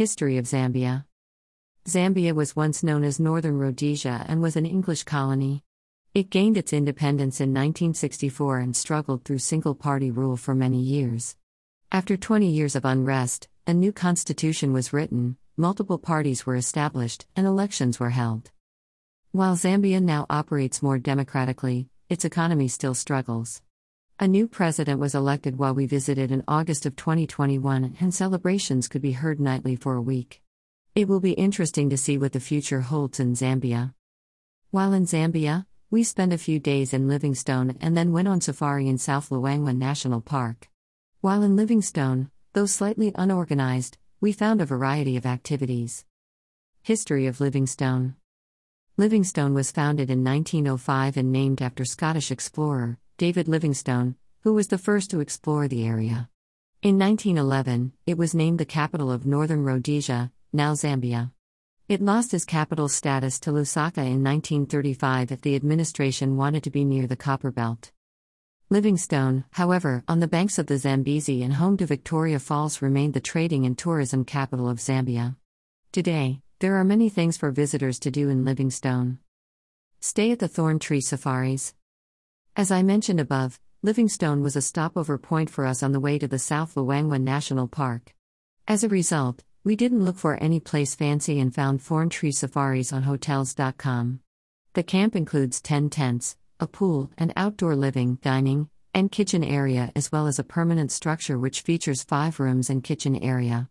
History of Zambia Zambia was once known as Northern Rhodesia and was an English colony. It gained its independence in 1964 and struggled through single party rule for many years. After 20 years of unrest, a new constitution was written, multiple parties were established, and elections were held. While Zambia now operates more democratically, its economy still struggles. A new president was elected while we visited in August of 2021, and celebrations could be heard nightly for a week. It will be interesting to see what the future holds in Zambia. While in Zambia, we spent a few days in Livingstone and then went on safari in South Luangwa National Park. While in Livingstone, though slightly unorganized, we found a variety of activities. History of Livingstone Livingstone was founded in 1905 and named after Scottish explorer David Livingstone, who was the first to explore the area. In 1911, it was named the capital of Northern Rhodesia, now Zambia. It lost its capital status to Lusaka in 1935 if the administration wanted to be near the Copper Belt. Livingstone, however, on the banks of the Zambezi and home to Victoria Falls, remained the trading and tourism capital of Zambia. Today, there are many things for visitors to do in Livingstone. Stay at the Thorn Tree Safaris. As I mentioned above, Livingstone was a stopover point for us on the way to the South Luangwa National Park. As a result, we didn't look for any place fancy and found Thorn Tree Safaris on Hotels.com. The camp includes 10 tents, a pool, and outdoor living, dining, and kitchen area, as well as a permanent structure which features five rooms and kitchen area.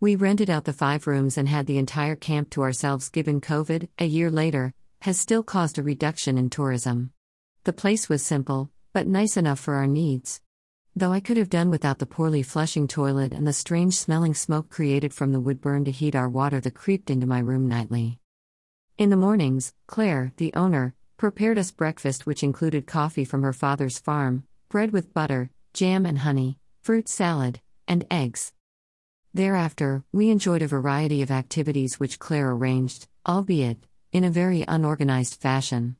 We rented out the five rooms and had the entire camp to ourselves given COVID, a year later, has still caused a reduction in tourism. The place was simple, but nice enough for our needs. Though I could have done without the poorly flushing toilet and the strange smelling smoke created from the wood burn to heat our water that creeped into my room nightly. In the mornings, Claire, the owner, prepared us breakfast which included coffee from her father's farm, bread with butter, jam and honey, fruit salad, and eggs. Thereafter, we enjoyed a variety of activities which Claire arranged, albeit in a very unorganized fashion.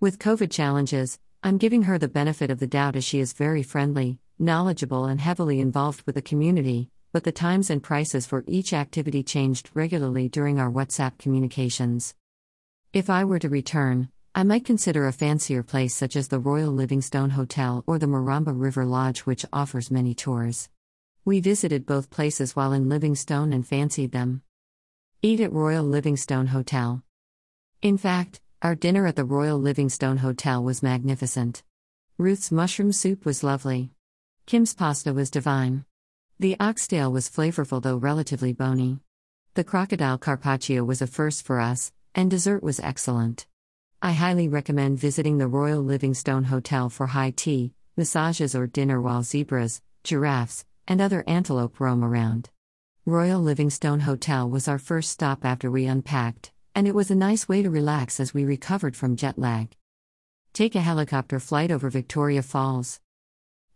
With COVID challenges, I'm giving her the benefit of the doubt as she is very friendly, knowledgeable, and heavily involved with the community, but the times and prices for each activity changed regularly during our WhatsApp communications. If I were to return, I might consider a fancier place such as the Royal Livingstone Hotel or the Maramba River Lodge, which offers many tours. We visited both places while in Livingstone and fancied them. Eat at Royal Livingstone Hotel. In fact, our dinner at the Royal Livingstone Hotel was magnificent. Ruth's mushroom soup was lovely. Kim's pasta was divine. The oxtail was flavorful though relatively bony. The crocodile carpaccio was a first for us, and dessert was excellent. I highly recommend visiting the Royal Livingstone Hotel for high tea, massages, or dinner while zebras, giraffes, and other antelope roam around. Royal Livingstone Hotel was our first stop after we unpacked, and it was a nice way to relax as we recovered from jet lag. Take a helicopter flight over Victoria Falls.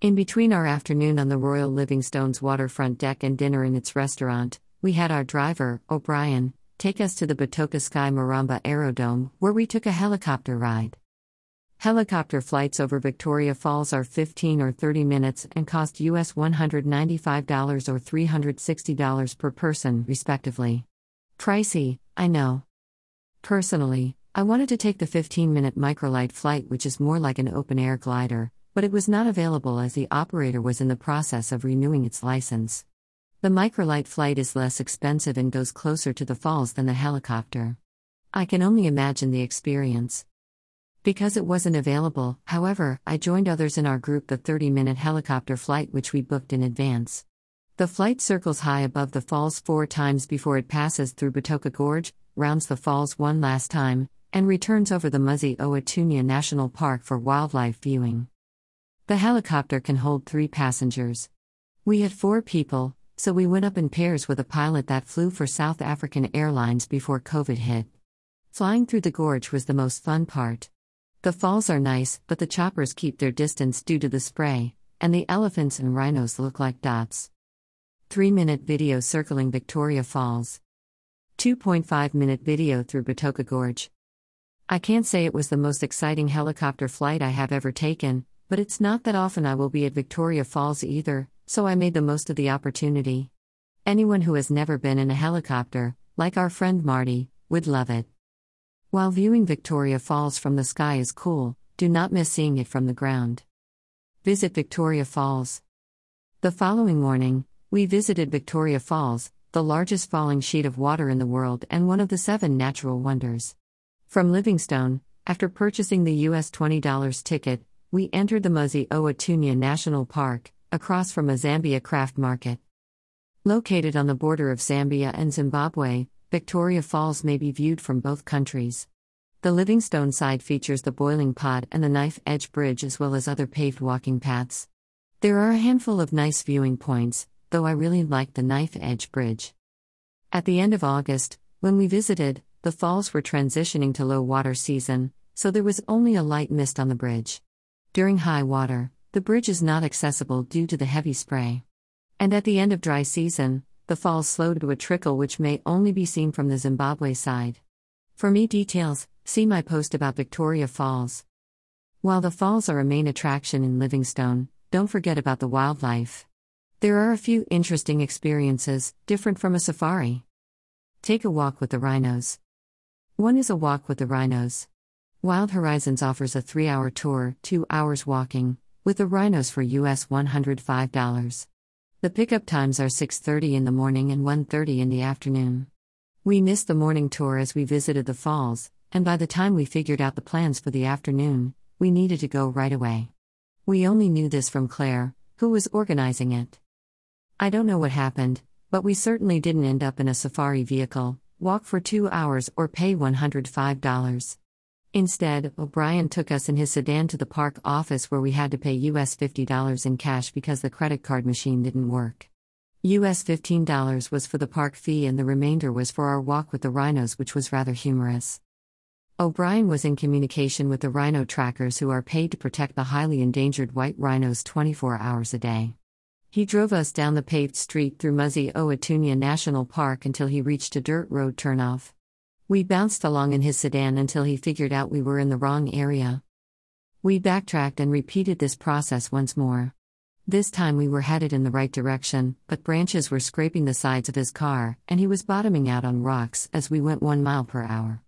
In between our afternoon on the Royal Livingstone's waterfront deck and dinner in its restaurant, we had our driver, O'Brien, take us to the Batoka Sky Maramba Aerodrome, where we took a helicopter ride. Helicopter flights over Victoria Falls are 15 or 30 minutes and cost US $195 or $360 per person, respectively. Pricey, I know. Personally, I wanted to take the 15 minute microlight flight, which is more like an open air glider, but it was not available as the operator was in the process of renewing its license. The microlight flight is less expensive and goes closer to the falls than the helicopter. I can only imagine the experience. Because it wasn't available, however, I joined others in our group the 30 minute helicopter flight, which we booked in advance. The flight circles high above the falls four times before it passes through Batoka Gorge, rounds the falls one last time, and returns over the Mosi-oa-Tunya National Park for wildlife viewing. The helicopter can hold three passengers. We had four people, so we went up in pairs with a pilot that flew for South African Airlines before COVID hit. Flying through the gorge was the most fun part. The falls are nice, but the choppers keep their distance due to the spray, and the elephants and rhinos look like dots. 3 minute video circling Victoria Falls. 2.5 minute video through Batoka Gorge. I can't say it was the most exciting helicopter flight I have ever taken, but it's not that often I will be at Victoria Falls either, so I made the most of the opportunity. Anyone who has never been in a helicopter, like our friend Marty, would love it. While viewing Victoria Falls from the sky is cool, do not miss seeing it from the ground. Visit Victoria Falls. The following morning, we visited Victoria Falls, the largest falling sheet of water in the world and one of the seven natural wonders. From Livingstone, after purchasing the US $20 ticket, we entered the Mosi-oa-Tunya National Park, across from a Zambia craft market. Located on the border of Zambia and Zimbabwe, Victoria Falls may be viewed from both countries. The Livingstone side features the boiling pot and the knife edge bridge as well as other paved walking paths. There are a handful of nice viewing points, though I really liked the knife edge bridge. At the end of August, when we visited, the falls were transitioning to low water season, so there was only a light mist on the bridge. During high water, the bridge is not accessible due to the heavy spray. And at the end of dry season, the falls slowed to a trickle which may only be seen from the Zimbabwe side. For me details, see my post about Victoria Falls. While the falls are a main attraction in Livingstone, don't forget about the wildlife. There are a few interesting experiences, different from a safari. Take a walk with the rhinos. One is a walk with the rhinos. Wild Horizons offers a three hour tour, two hours walking, with the rhinos for US $105. The pickup times are 6:30 in the morning and 1:30 in the afternoon. We missed the morning tour as we visited the falls, and by the time we figured out the plans for the afternoon, we needed to go right away. We only knew this from Claire, who was organizing it. I don't know what happened, but we certainly didn't end up in a safari vehicle, walk for 2 hours or pay $105. Instead, O'Brien took us in his sedan to the park office where we had to pay US $50 in cash because the credit card machine didn't work. US $15 was for the park fee and the remainder was for our walk with the rhinos, which was rather humorous. O'Brien was in communication with the rhino trackers who are paid to protect the highly endangered white rhinos 24 hours a day. He drove us down the paved street through Mosi-oa-Tunya National Park until he reached a dirt road turnoff. We bounced along in his sedan until he figured out we were in the wrong area. We backtracked and repeated this process once more. This time we were headed in the right direction, but branches were scraping the sides of his car, and he was bottoming out on rocks as we went one mile per hour.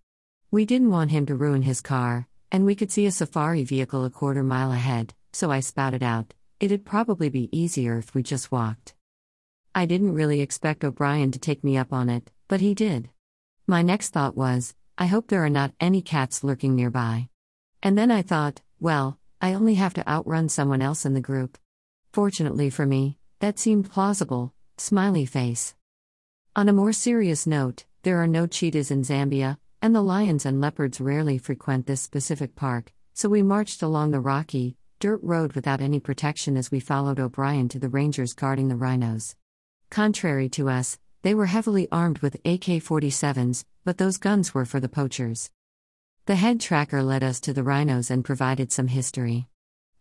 We didn't want him to ruin his car, and we could see a safari vehicle a quarter mile ahead, so I spouted out, it'd probably be easier if we just walked. I didn't really expect O'Brien to take me up on it, but he did. My next thought was, I hope there are not any cats lurking nearby. And then I thought, well, I only have to outrun someone else in the group. Fortunately for me, that seemed plausible, smiley face. On a more serious note, there are no cheetahs in Zambia, and the lions and leopards rarely frequent this specific park, so we marched along the rocky, dirt road without any protection as we followed O'Brien to the rangers guarding the rhinos. Contrary to us, they were heavily armed with AK 47s, but those guns were for the poachers. The head tracker led us to the rhinos and provided some history.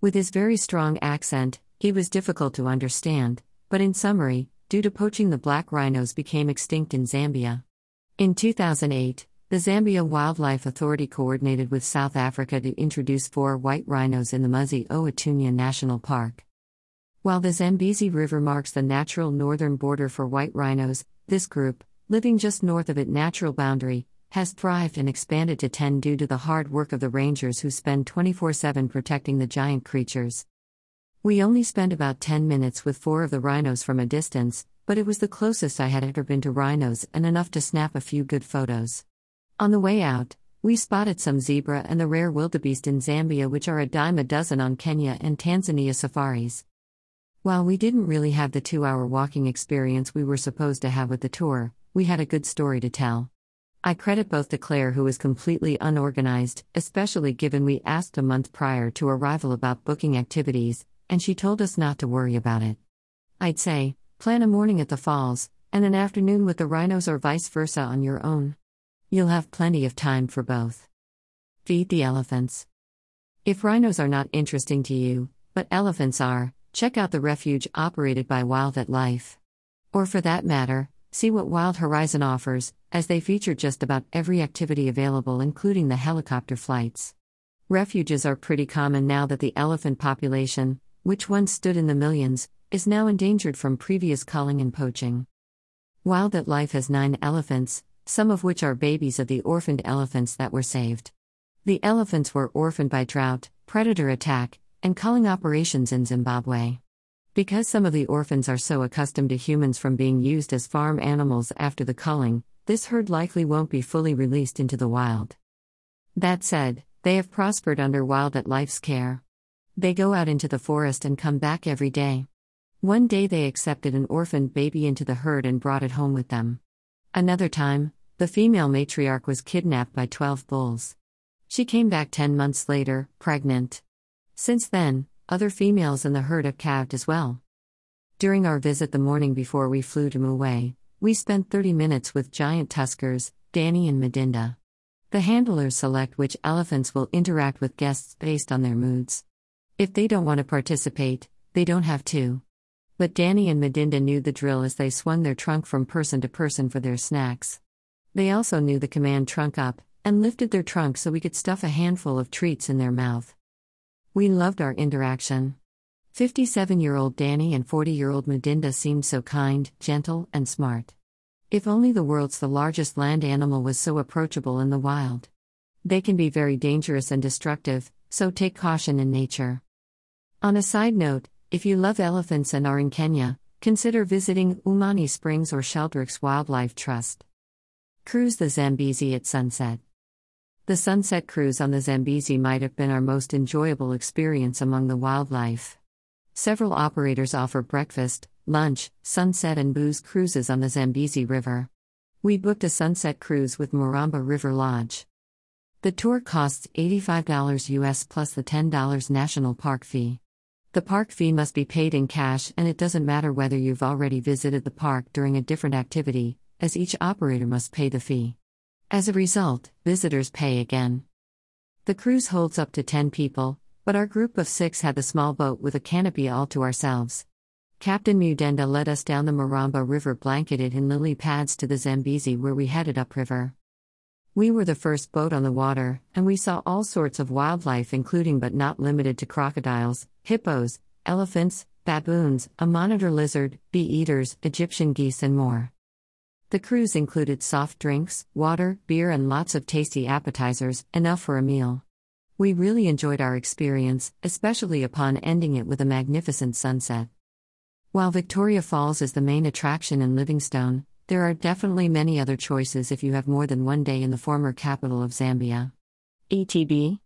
With his very strong accent, he was difficult to understand, but in summary, due to poaching, the black rhinos became extinct in Zambia. In 2008, the Zambia Wildlife Authority coordinated with South Africa to introduce four white rhinos in the Muzi Tunya National Park. While the Zambezi River marks the natural northern border for white rhinos, this group, living just north of its natural boundary, has thrived and expanded to 10 due to the hard work of the rangers who spend 24 7 protecting the giant creatures. We only spent about 10 minutes with four of the rhinos from a distance, but it was the closest I had ever been to rhinos and enough to snap a few good photos. On the way out, we spotted some zebra and the rare wildebeest in Zambia, which are a dime a dozen on Kenya and Tanzania safaris. While we didn't really have the two hour walking experience we were supposed to have with the tour, we had a good story to tell. I credit both to Claire, who was completely unorganized, especially given we asked a month prior to arrival about booking activities, and she told us not to worry about it. I'd say, plan a morning at the falls, and an afternoon with the rhinos or vice versa on your own. You'll have plenty of time for both. Feed the elephants. If rhinos are not interesting to you, but elephants are, check out the refuge operated by Wildlife. Or for that matter, see what Wild Horizon offers, as they feature just about every activity available, including the helicopter flights. Refuges are pretty common now that the elephant population, which once stood in the millions, is now endangered from previous culling and poaching. Wild at Life has nine elephants, some of which are babies of the orphaned elephants that were saved. The elephants were orphaned by drought, predator attack, and culling operations in Zimbabwe. Because some of the orphans are so accustomed to humans from being used as farm animals after the culling, this herd likely won't be fully released into the wild. That said, they have prospered under Wild at Life's care. They go out into the forest and come back every day. One day they accepted an orphaned baby into the herd and brought it home with them. Another time, the female matriarch was kidnapped by 12 bulls. She came back 10 months later, pregnant. Since then, other females in the herd have calved as well. During our visit the morning before we flew to Mfuwe, we spent 30 minutes with giant tuskers, Danny and Medinda. The handlers select which elephants will interact with guests based on their moods. If they don't want to participate, they don't have to. But Danny and Medinda knew the drill as they swung their trunk from person to person for their snacks. They also knew the command trunk up, and lifted their trunk so we could stuff a handful of treats in their mouth. We loved our interaction. 57 year old Danny and 40 year old Medinda seemed so kind, gentle, and smart. If only the world's the largest land animal was so approachable in the wild. They can be very dangerous and destructive, so take caution in nature. On a side note, if you love elephants and are in Kenya, consider visiting Umani Springs or Sheldricks Wildlife Trust. Cruise the Zambezi at sunset. The sunset cruise on the Zambezi might have been our most enjoyable experience among the wildlife. Several operators offer breakfast, lunch, sunset, and booze cruises on the Zambezi River. We booked a sunset cruise with Maramba River Lodge. The tour costs $85 US plus the $10 national park fee. The park fee must be paid in cash, and it doesn't matter whether you've already visited the park during a different activity, as each operator must pay the fee. As a result, visitors pay again. The cruise holds up to 10 people, but our group of six had the small boat with a canopy all to ourselves. Captain Mudenda led us down the Maramba River blanketed in lily pads to the Zambezi where we headed upriver. We were the first boat on the water, and we saw all sorts of wildlife, including but not limited to crocodiles, hippos, elephants, baboons, a monitor lizard, bee eaters, Egyptian geese, and more. The cruise included soft drinks, water, beer, and lots of tasty appetizers, enough for a meal. We really enjoyed our experience, especially upon ending it with a magnificent sunset. While Victoria Falls is the main attraction in Livingstone, there are definitely many other choices if you have more than one day in the former capital of Zambia. ETB